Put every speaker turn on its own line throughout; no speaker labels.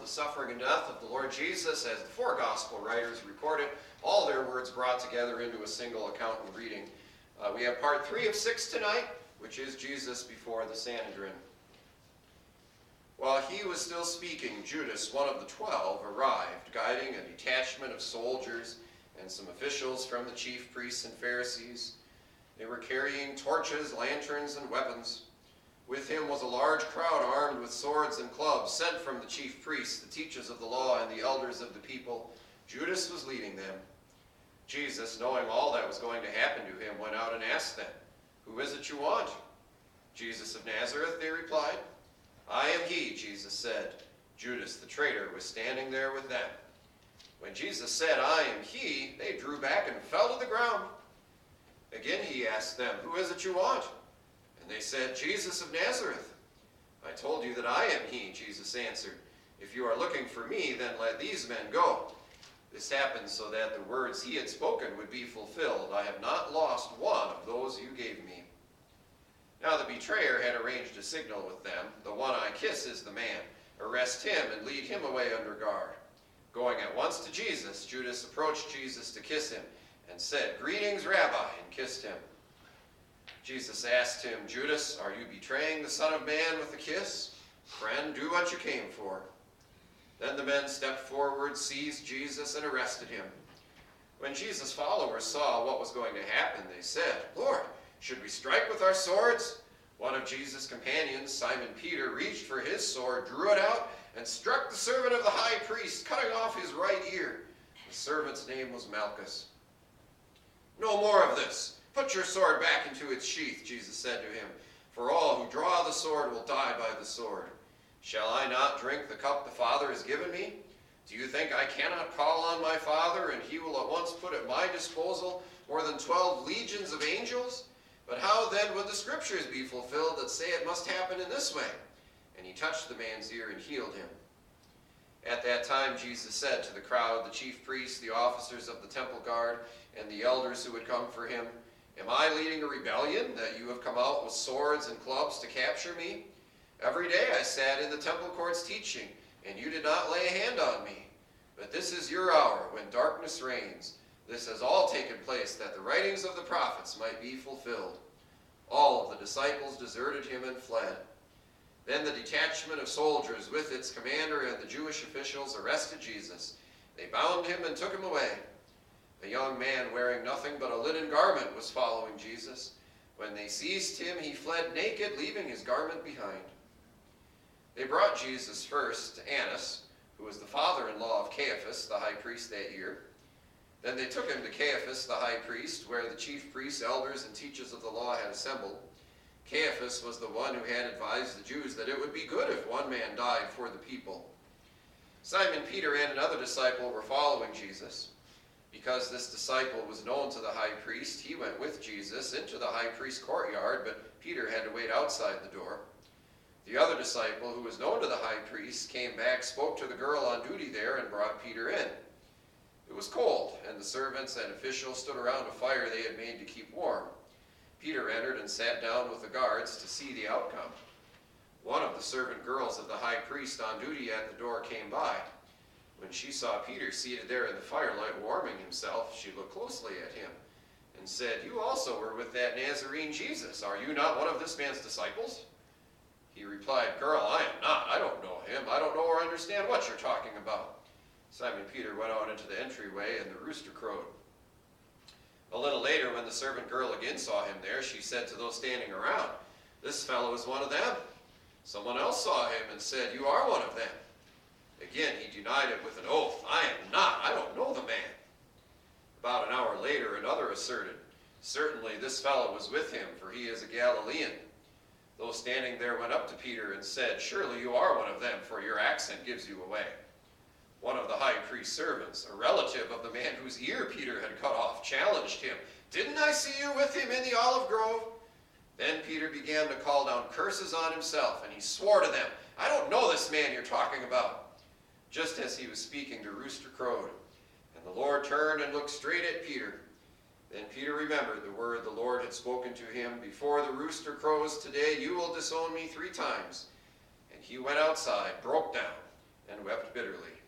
the suffering and death of the Lord Jesus as the four gospel writers record it, all their words brought together into a single account and reading. Uh, we have part three of six tonight, which is Jesus before the Sanhedrin. While he was still speaking, Judas, one of the twelve, arrived, guiding a detachment of soldiers and some officials from the chief priests and Pharisees. They were carrying torches, lanterns, and weapons. With him was a large crowd armed with swords and clubs, sent from the chief priests, the teachers of the law, and the elders of the people. Judas was leading them. Jesus, knowing all that was going to happen to him, went out and asked them, Who is it you want? Jesus of Nazareth, they replied. I am he, Jesus said. Judas the traitor was standing there with them. When Jesus said, I am he, they drew back and fell to the ground. Again he asked them, Who is it you want? And they said, Jesus of Nazareth. I told you that I am he, Jesus answered. If you are looking for me, then let these men go. This happened so that the words he had spoken would be fulfilled. I have not lost one of those you gave me. Now the betrayer had arranged a signal with them. The one I kiss is the man. Arrest him and lead him away under guard. Going at once to Jesus, Judas approached Jesus to kiss him and said, Greetings, Rabbi, and kissed him. Jesus asked him, Judas, are you betraying the Son of Man with a kiss? Friend, do what you came for. Then the men stepped forward, seized Jesus, and arrested him. When Jesus' followers saw what was going to happen, they said, Lord, should we strike with our swords? One of Jesus' companions, Simon Peter, reached for his sword, drew it out, and struck the servant of the high priest, cutting off his right ear. The servant's name was Malchus. No more of this. Put your sword back into its sheath, Jesus said to him. For all who draw the sword will die by the sword. Shall I not drink the cup the Father has given me? Do you think I cannot call on my Father, and he will at once put at my disposal more than twelve legions of angels? But how then would the scriptures be fulfilled that say it must happen in this way? And he touched the man's ear and healed him. At that time, Jesus said to the crowd, the chief priests, the officers of the temple guard, and the elders who had come for him, Am I leading a rebellion that you have come out with swords and clubs to capture me? Every day I sat in the temple courts teaching, and you did not lay a hand on me. But this is your hour when darkness reigns. This has all taken place that the writings of the prophets might be fulfilled. All of the disciples deserted him and fled. Then the detachment of soldiers with its commander and the Jewish officials arrested Jesus. They bound him and took him away. A young man wearing nothing but a linen garment was following Jesus. When they seized him, he fled naked, leaving his garment behind. They brought Jesus first to Annas, who was the father in law of Caiaphas, the high priest that year. Then they took him to Caiaphas, the high priest, where the chief priests, elders, and teachers of the law had assembled. Caiaphas was the one who had advised the Jews that it would be good if one man died for the people. Simon Peter and another disciple were following Jesus. Because this disciple was known to the high priest, he went with Jesus into the high priest's courtyard, but Peter had to wait outside the door. The other disciple, who was known to the high priest, came back, spoke to the girl on duty there, and brought Peter in. It was cold, and the servants and officials stood around a fire they had made to keep warm. Peter entered and sat down with the guards to see the outcome. One of the servant girls of the high priest on duty at the door came by. When she saw Peter seated there in the firelight warming himself, she looked closely at him and said, You also were with that Nazarene Jesus. Are you not one of this man's disciples? He replied, Girl, I am not. I don't know him. I don't know or understand what you're talking about. Simon Peter went out into the entryway, and the rooster crowed. A little later, when the servant girl again saw him there, she said to those standing around, This fellow is one of them. Someone else saw him and said, You are one of them. Again, he denied it with an oath, I am not. I don't know the man. About an hour later, another asserted, Certainly this fellow was with him, for he is a Galilean. Those standing there went up to Peter and said, Surely you are one of them, for your accent gives you away. One of the high priest's servants, a relative of the man whose ear Peter had cut off, challenged him. Didn't I see you with him in the olive grove? Then Peter began to call down curses on himself, and he swore to them, I don't know this man you're talking about. Just as he was speaking, the rooster crowed, and the Lord turned and looked straight at Peter. Then Peter remembered the word the Lord had spoken to him, Before the rooster crows today, you will disown me three times. And he went outside, broke down, and wept bitterly.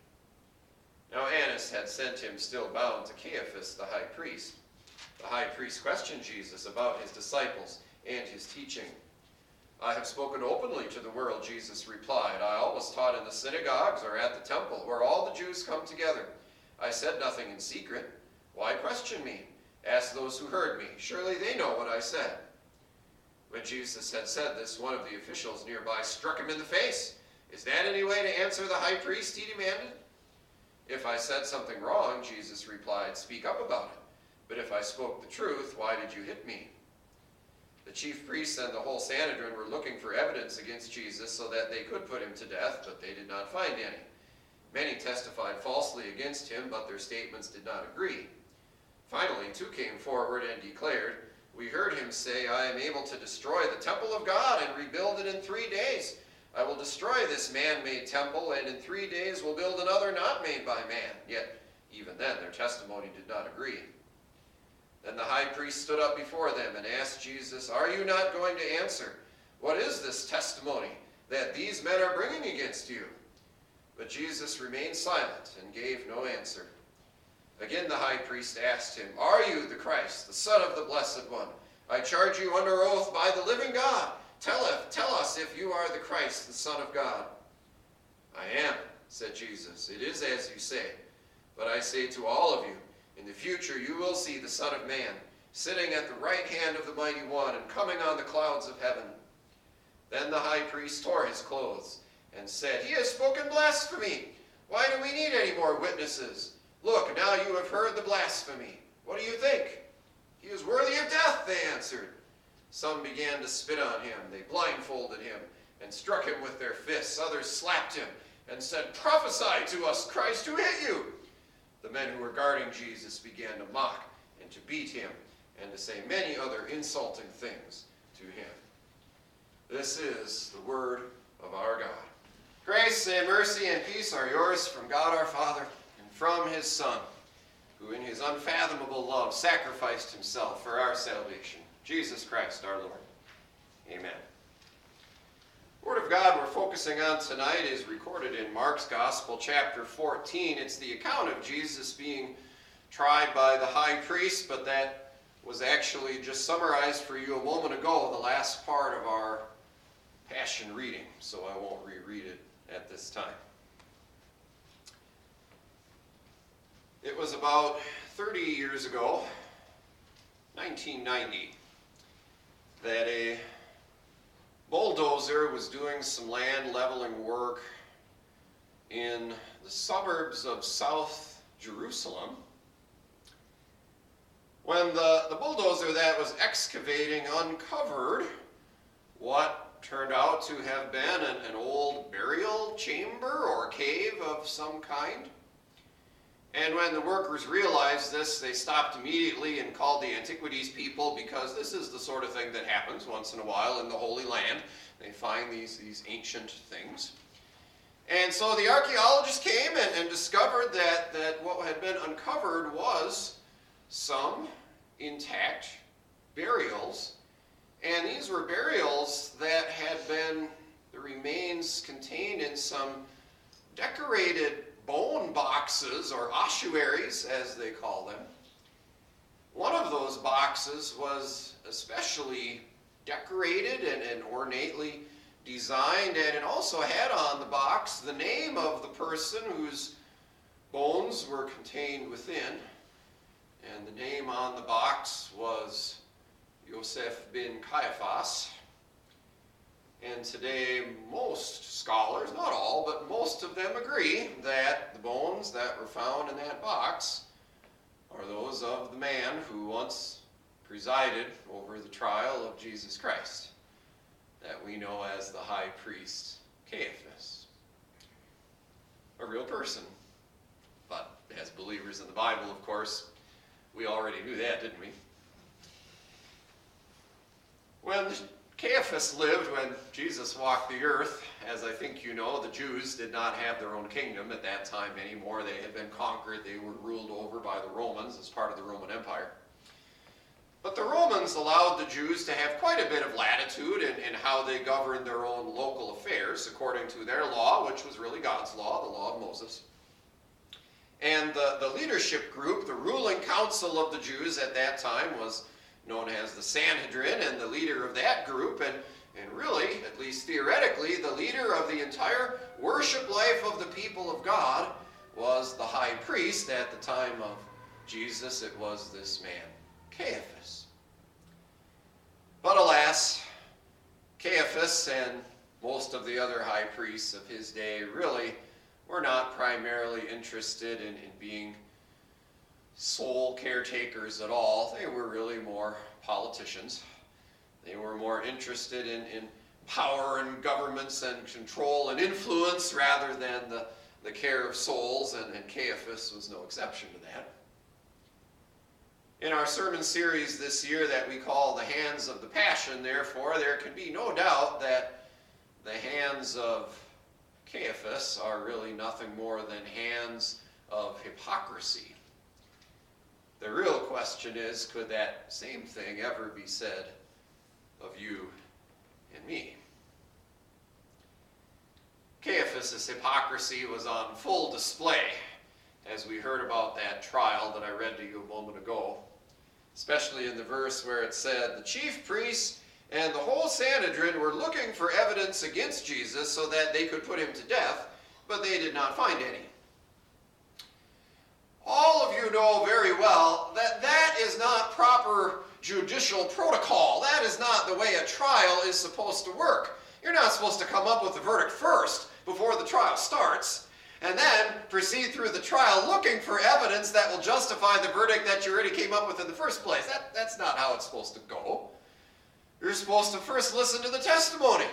Now Annas had sent him still bound to Caiaphas the high priest. The high priest questioned Jesus about his disciples and his teaching. I have spoken openly to the world, Jesus replied. I always taught in the synagogues or at the temple, where all the Jews come together. I said nothing in secret. Why question me? Ask those who heard me. Surely they know what I said. When Jesus had said this, one of the officials nearby struck him in the face. Is that any way to answer the high priest? he demanded. If I said something wrong, Jesus replied, speak up about it. But if I spoke the truth, why did you hit me? The chief priests and the whole Sanhedrin were looking for evidence against Jesus so that they could put him to death, but they did not find any. Many testified falsely against him, but their statements did not agree. Finally, two came forward and declared, We heard him say, I am able to destroy the temple of God and rebuild it in three days. I will destroy this man-made temple, and in three days will build another not made by man. Yet, even then, their testimony did not agree. Then the high priest stood up before them and asked Jesus, Are you not going to answer? What is this testimony that these men are bringing against you? But Jesus remained silent and gave no answer. Again the high priest asked him, Are you the Christ, the Son of the Blessed One? I charge you under oath by the living God. Tell, tell us if you are the Christ, the Son of God. I am, said Jesus. It is as you say. But I say to all of you, in the future you will see the Son of Man sitting at the right hand of the Mighty One and coming on the clouds of heaven. Then the high priest tore his clothes and said, He has spoken blasphemy. Why do we need any more witnesses? Look, now you have heard the blasphemy. What do you think? He is worthy of death, they answered. Some began to spit on him. They blindfolded him and struck him with their fists. Others slapped him and said, Prophesy to us, Christ, who hit you? The men who were guarding Jesus began to mock and to beat him and to say many other insulting things to him. This is the word of our God. Grace and mercy and peace are yours from God our Father and from his Son, who in his unfathomable love sacrificed himself for our salvation, Jesus Christ our Lord. Amen. Word of God we're focusing on tonight is recorded in Mark's Gospel, chapter 14. It's the account of Jesus being tried by the high priest, but that was actually just summarized for you a moment ago, the last part of our Passion reading, so I won't reread it at this time. It was about 30 years ago, 1990, that a bulldozer was doing some land leveling work in the suburbs of South Jerusalem when the, the bulldozer that was excavating uncovered what turned out to have been an, an old burial chamber or cave of some kind. And when the workers realized this, they stopped immediately and called the antiquities people because this is the sort of thing that happens once in a while in the Holy Land. They find these, these ancient things. And so the archaeologists came and, and discovered that, that what had been uncovered was some intact burials. And these were burials that had been, the remains contained in some decorated bone boxes, or ossuaries as they call them. One of those boxes was especially decorated and, and ornately designed, and it also had on the box the name of the person whose bones were contained within. And the name on the box was Yosef bin Caiaphas. And today, most scholars, not all, but most of them agree that the bones that were found in that box are those of the man who once presided over the trial of Jesus Christ, that we know as the high priest Caiaphas. A real person. But as believers in the Bible, of course, we already knew that, didn't we? When Caiaphas lived when Jesus walked the earth. As I think you know, the Jews did not have their own kingdom at that time anymore. They had been conquered, they were ruled over by the Romans as part of the Roman Empire. But the Romans allowed the Jews to have quite a bit of latitude in, in how they governed their own local affairs according to their law, which was really God's law, the law of Moses. And the, the leadership group, the ruling council of the Jews at that time, was known as the Sanhedrin, and the leader of that group, and, and really, at least theoretically, the leader of the entire worship life of the people of God was the high priest at the time of Jesus. It was this man, Caiaphas. But alas, Caiaphas and most of the other high priests of his day really were not primarily interested in, in being soul caretakers at all. They were really more politicians. They were more interested in, in power and governments and control and influence rather than the, the care of souls, and, and Caiaphas was no exception to that. In our sermon series this year that we call The Hands of the Passion, therefore, there can be no doubt that the hands of Caiaphas are really nothing more than hands of hypocrisy. The real question is could that same thing ever be said of you and me? Caiaphas' hypocrisy was on full display as we heard about that trial that I read to you a moment ago, especially in the verse where it said, The chief priests and the whole Sanhedrin were looking for evidence against Jesus so that they could put him to death, but they did not find any. All of you know very well that that is not proper judicial protocol. That is not the way a trial is supposed to work. You're not supposed to come up with the verdict first before the trial starts and then proceed through the trial looking for evidence that will justify the verdict that you already came up with in the first place. That, that's not how it's supposed to go. You're supposed to first listen to the testimony.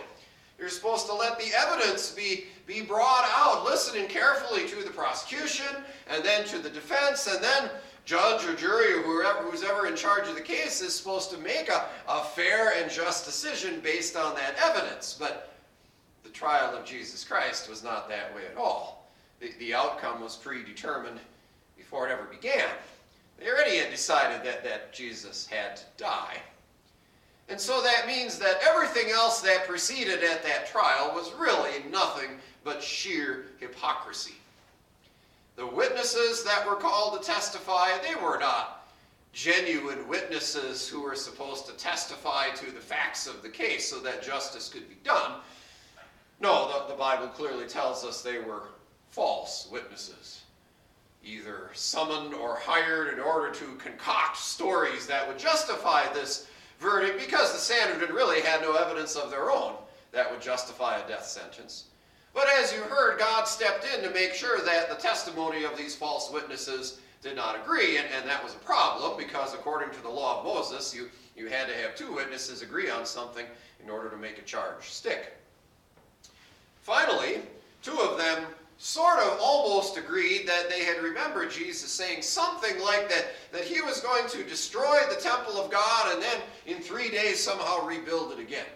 You're supposed to let the evidence be, be brought out, listening carefully to the prosecution and then to the defense, and then judge or jury or whoever, who's ever in charge of the case is supposed to make a, a fair and just decision based on that evidence. But the trial of Jesus Christ was not that way at all. The, the outcome was predetermined before it ever began. They already had decided that, that Jesus had to die. And so that means that everything else that preceded at that trial was really nothing but sheer hypocrisy. The witnesses that were called to testify, they were not genuine witnesses who were supposed to testify to the facts of the case so that justice could be done. No, the, the Bible clearly tells us they were false witnesses, either summoned or hired in order to concoct stories that would justify this verdict because the Sanhedrin really had no evidence of their own that would justify a death sentence. But as you heard, God stepped in to make sure that the testimony of these false witnesses did not agree, and, and that was a problem because according to the law of Moses, you, you had to have two witnesses agree on something in order to make a charge stick. Finally, two of them sort of almost agreed that they had remembered Jesus saying something like that, that he was going to destroy the temple of God and then in three days somehow rebuild it again.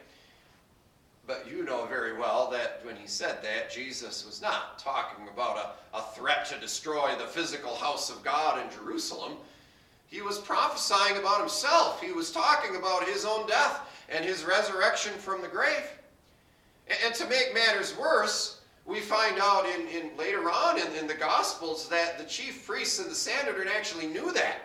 But you know very well that when he said that, Jesus was not talking about a, a threat to destroy the physical house of God in Jerusalem. He was prophesying about himself. He was talking about his own death and his resurrection from the grave. And, and to make matters worse, we find out in, in later on in, in the Gospels that the chief priests and the Sanhedrin actually knew that.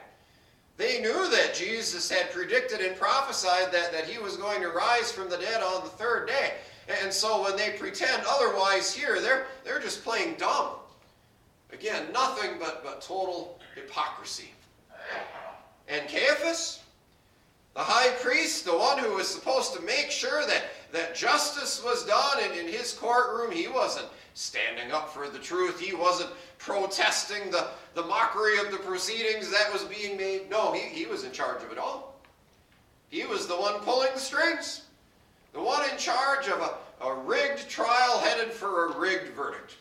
They knew that Jesus had predicted and prophesied that, that he was going to rise from the dead on the third day. And so when they pretend otherwise here, they're, they're just playing dumb. Again, nothing but, but total hypocrisy. And Caiaphas, the high priest, the one who was supposed to make sure that, that justice was done in, in his courtroom, he wasn't standing up for the truth. He wasn't protesting the, the mockery of the proceedings that was being made. No, he, he was in charge of it all. He was the one pulling the strings, the one in charge of a, a rigged trial headed for a rigged verdict.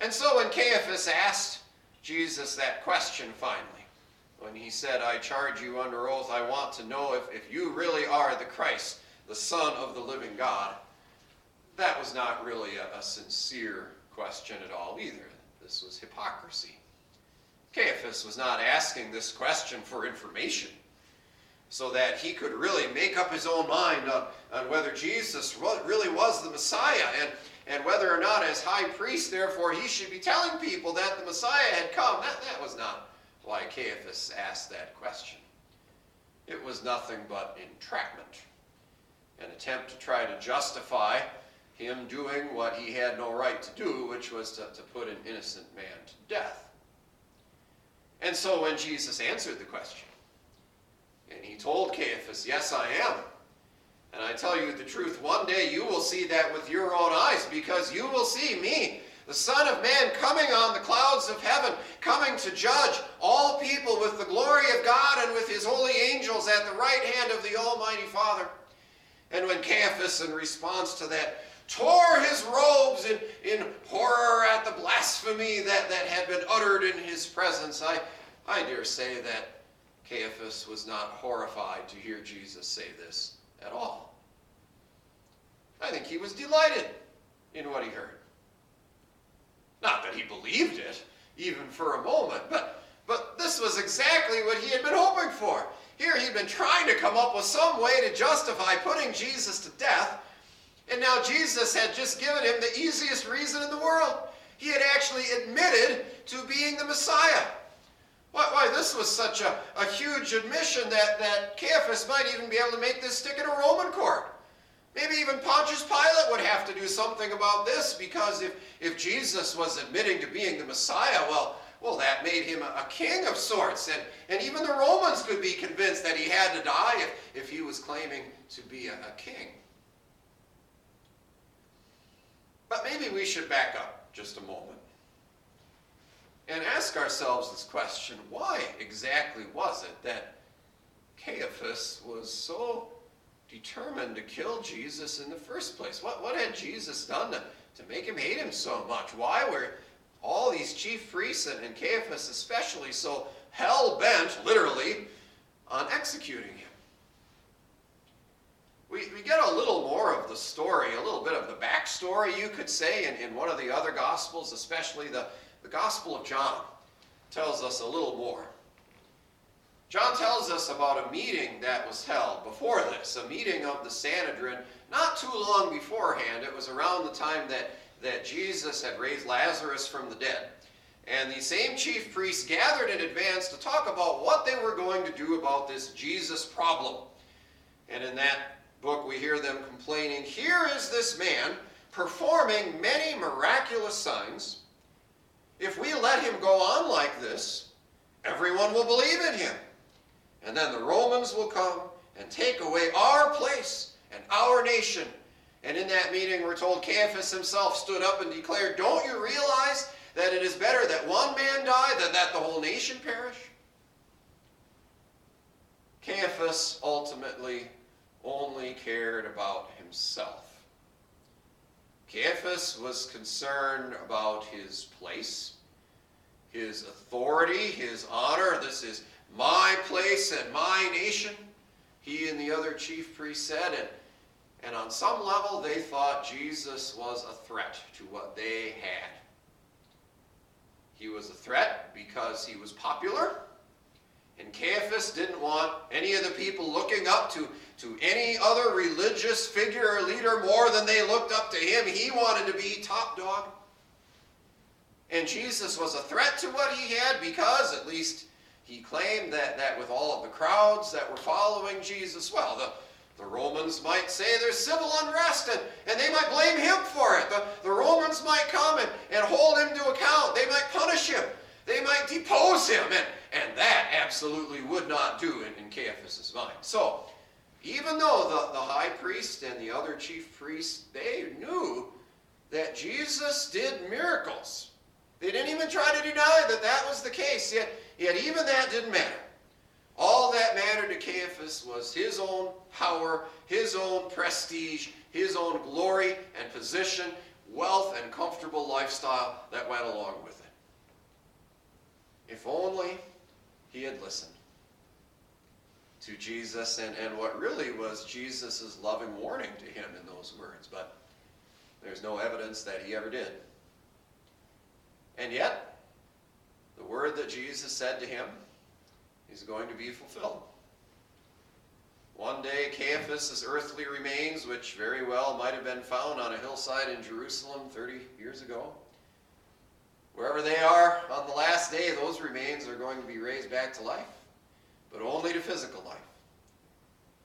And so when Caiaphas asked Jesus that question finally, when he said, I charge you under oath, I want to know if, if you really are the Christ, the Son of the living God. That was not really a, a sincere question at all either. This was hypocrisy. Caiaphas was not asking this question for information so that he could really make up his own mind on, on whether Jesus really was the Messiah. And, and whether or not as high priest, therefore, he should be telling people that the Messiah had come. That, that was not why Caiaphas asked that question. It was nothing but entrapment, an attempt to try to justify him doing what he had no right to do, which was to, to put an innocent man to death. And so when Jesus answered the question, and he told Caiaphas, Yes, I am. And I tell you the truth, one day you will see that with your own eyes, because you will see me, the Son of Man, coming on the clouds of heaven, coming to judge all people with the glory of God and with his holy angels at the right hand of the Almighty Father. And when Caiaphas, in response to that, tore his robes in, in horror at the blasphemy that, that had been uttered in his presence, I, I dare say that Caiaphas was not horrified to hear Jesus say this at all. I think he was delighted in what he heard. Not that he believed it, even for a moment, but, but this was exactly what he had been hoping for. Here he'd been trying to come up with some way to justify putting Jesus to death, and now Jesus had just given him the easiest reason in the world. He had actually admitted to being the Messiah. Why, why this was such a, a huge admission that, that Caiaphas might even be able to make this stick in a Roman court. Maybe even Pontius Pilate would have to do something about this because if, if Jesus was admitting to being the Messiah, well, well, that made him a, a king of sorts. And, and even the Romans could be convinced that he had to die if, if he was claiming to be a, a king. But maybe we should back up just a moment and ask ourselves this question why exactly was it that Caiaphas was so determined to kill Jesus in the first place? What, what had Jesus done to, to make him hate him so much? Why were all these chief priests and, and Caiaphas especially so hell bent, literally, on executing him? We, we get a little more of the story, a little bit of the backstory, you could say, in, in one of the other Gospels, especially the, the Gospel of John tells us a little more. John tells us about a meeting that was held before this, a meeting of the Sanhedrin, not too long beforehand. It was around the time that, that Jesus had raised Lazarus from the dead. And the same chief priests gathered in advance to talk about what they were going to do about this Jesus problem. And in that book, we hear them complaining Here is this man performing many miraculous signs if we let him go on like this, everyone will believe in him. And then the Romans will come and take away our place and our nation. And in that meeting, we're told Caiaphas himself stood up and declared, Don't you realize that it is better that one man die than that the whole nation perish? Caiaphas ultimately only cared about himself. Caiaphas was concerned about his place, his authority, his honor. This is my place and my nation, he and the other chief priests said. And, and on some level, they thought Jesus was a threat to what they had. He was a threat because he was popular. And Caiaphas didn't want any of the people looking up to to any other religious figure or leader more than they looked up to him. He wanted to be top dog. And Jesus was a threat to what he had because, at least, he claimed that, that with all of the crowds that were following Jesus, well, the, the Romans might say there's civil unrest and, and they might blame him for it. The, the Romans might come and, and hold him to account. They might punish him. They might depose him. And, and that absolutely would not do in, in Caiaphas' mind. So even though the, the high priest and the other chief priests, they knew that Jesus did miracles. They didn't even try to deny that that was the case, yet, yet even that didn't matter. All that mattered to Caiaphas was his own power, his own prestige, his own glory and position, wealth and comfortable lifestyle that went along with it. If only he had listened to Jesus and, and what really was Jesus' loving warning to him in those words, but there's no evidence that he ever did. And yet, the word that Jesus said to him is going to be fulfilled. One day, Caiaphas' earthly remains, which very well might have been found on a hillside in Jerusalem 30 years ago, wherever they are on the last day, those remains are going to be raised back to life, but only to physical life.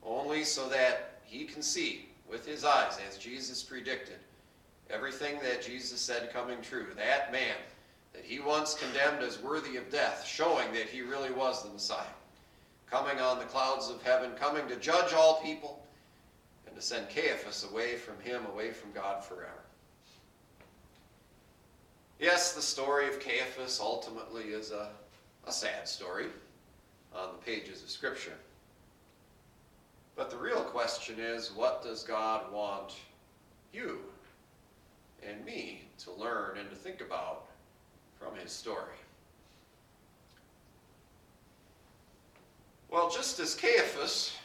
Only so that he can see with his eyes, as Jesus predicted, everything that Jesus said coming true. That man that he once condemned as worthy of death, showing that he really was the Messiah, coming on the clouds of heaven, coming to judge all people, and to send Caiaphas away from him, away from God forever. Yes, the story of Caiaphas ultimately is a, a sad story on the pages of Scripture. But the real question is what does God want you and me to learn and to think about from his story? Well, just as Caiaphas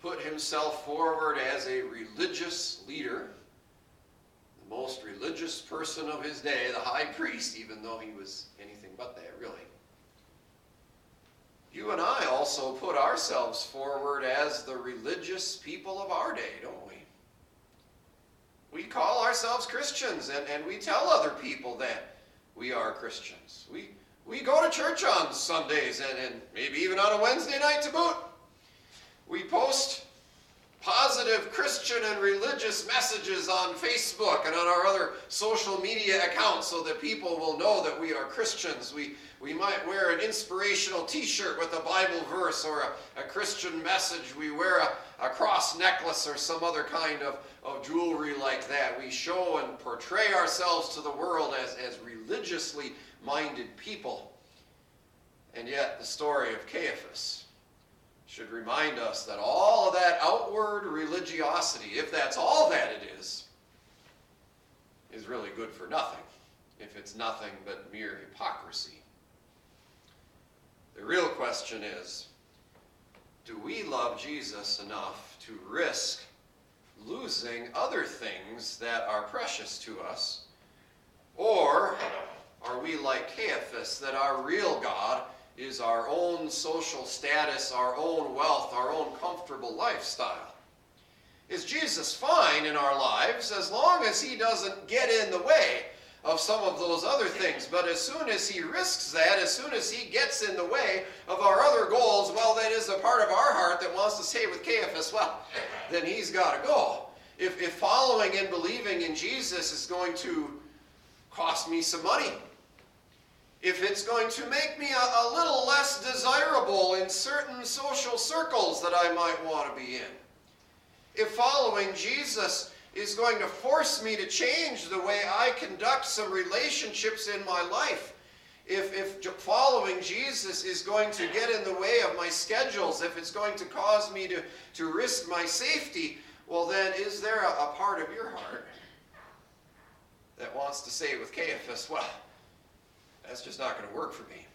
put himself forward as a religious leader, the most religious person of his day, the high priest, even though he was anything but that, really you and I also put ourselves forward as the religious people of our day, don't we? We call ourselves Christians and, and we tell other people that we are Christians. We, we go to church on Sundays and, and maybe even on a Wednesday night to boot. We post positive Christian and religious messages on Facebook and on our other social media accounts so that people will know that we are Christians. We, we might wear an inspirational t shirt with a Bible verse or a, a Christian message. We wear a, a cross necklace or some other kind of, of jewelry like that. We show and portray ourselves to the world as, as religiously minded people. And yet, the story of Caiaphas should remind us that all of that outward religiosity, if that's all that it is, is really good for nothing if it's nothing but mere hypocrisy. The real question is do we love Jesus enough to risk losing other things that are precious to us? Or are we like Caiaphas, that our real God is our own social status, our own wealth, our own comfortable lifestyle. Is Jesus fine in our lives as long as he doesn't get in the way of some of those other things? But as soon as he risks that, as soon as he gets in the way of our other goals, well, that is a part of our heart that wants to say with Caiaphas, well, then he's got to go. If, if following and believing in Jesus is going to cost me some money, if it's going to make me a, a, little less desirable in certain social circles that I might want to be in. If following Jesus is going to force me to change the way I conduct some relationships in my life, if, if following Jesus is going to get in the way of my schedules, if it's going to cause me to, to risk my safety, well, then is there a, a part of your heart that wants to say with Caiaphas, well, that's just not going to work for me.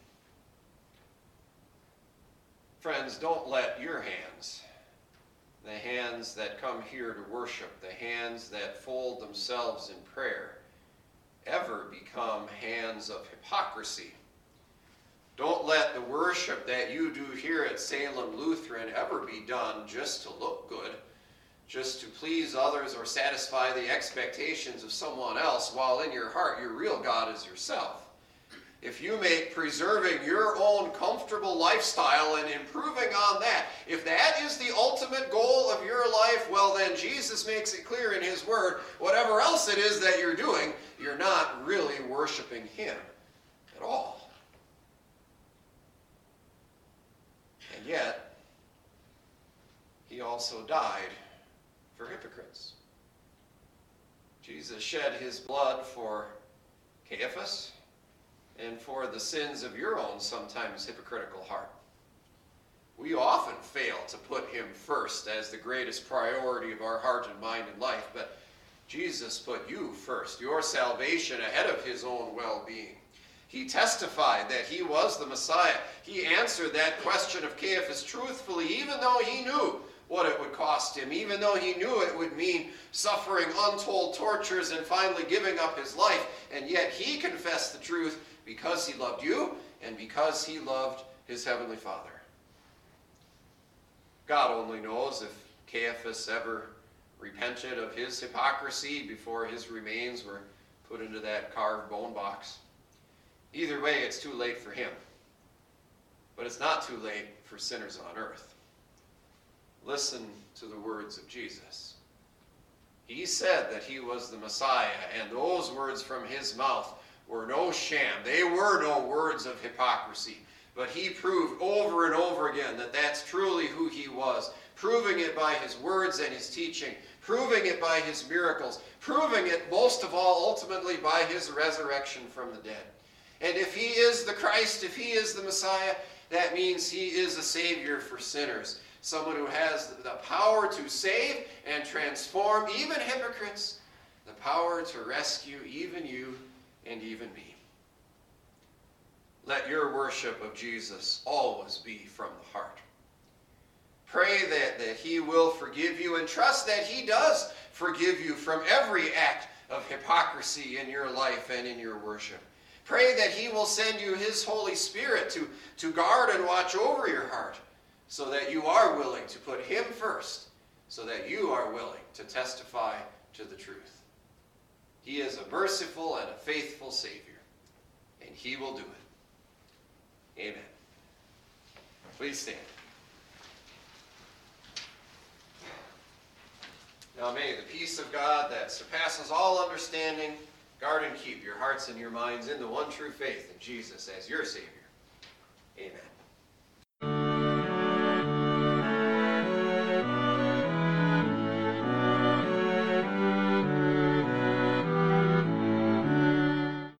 Friends, don't let your hands, the hands that come here to worship, the hands that fold themselves in prayer, ever become hands of hypocrisy. Don't let the worship that you do here at Salem Lutheran ever be done just to look good, just to please others or satisfy the expectations of someone else, while in your heart your real God is yourself if you make preserving your own comfortable lifestyle and improving on that, if that is the ultimate goal of your life, well, then Jesus makes it clear in His Word whatever else it is that you're doing, you're not really worshiping Him at all. And yet, He also died for hypocrites. Jesus shed His blood for Caiaphas and for the sins of your own sometimes hypocritical heart. We often fail to put him first as the greatest priority of our heart and mind and life, but Jesus put you first, your salvation ahead of his own well being. He testified that he was the Messiah. He answered that question of Caiaphas truthfully, even though he knew what it would cost him, even though he knew it would mean suffering untold tortures and finally giving up his life. And yet he confessed the truth because he loved you and because he loved his heavenly Father. God only knows if Caiaphas ever repented of his hypocrisy before his remains were put into that carved bone box. Either way, it's too late for him. But it's not too late for sinners on earth. Listen to the words of Jesus. He said that he was the Messiah, and those words from his mouth were no sham. They were no words of hypocrisy. But he proved over and over again that that's truly who he was, proving it by his words and his teaching, proving it by his miracles, proving it most of all ultimately by his resurrection from the dead. And if he is the Christ, if he is the Messiah, that means he is a Savior for sinners. Someone who has the power to save and transform even hypocrites, the power to rescue even you and even me. Let your worship of Jesus always be from the heart. Pray that, that He will forgive you and trust that He does forgive you from every act of hypocrisy in your life and in your worship. Pray that He will send you His Holy Spirit to, to guard and watch over your heart so that you are willing to put Him first, so that you are willing to testify to the truth. He is a merciful and a faithful Savior, and He will do it. Amen. Please stand. Now may the peace of God that surpasses all understanding guard and keep your hearts and your minds in the one true faith in Jesus as your Savior. Amen.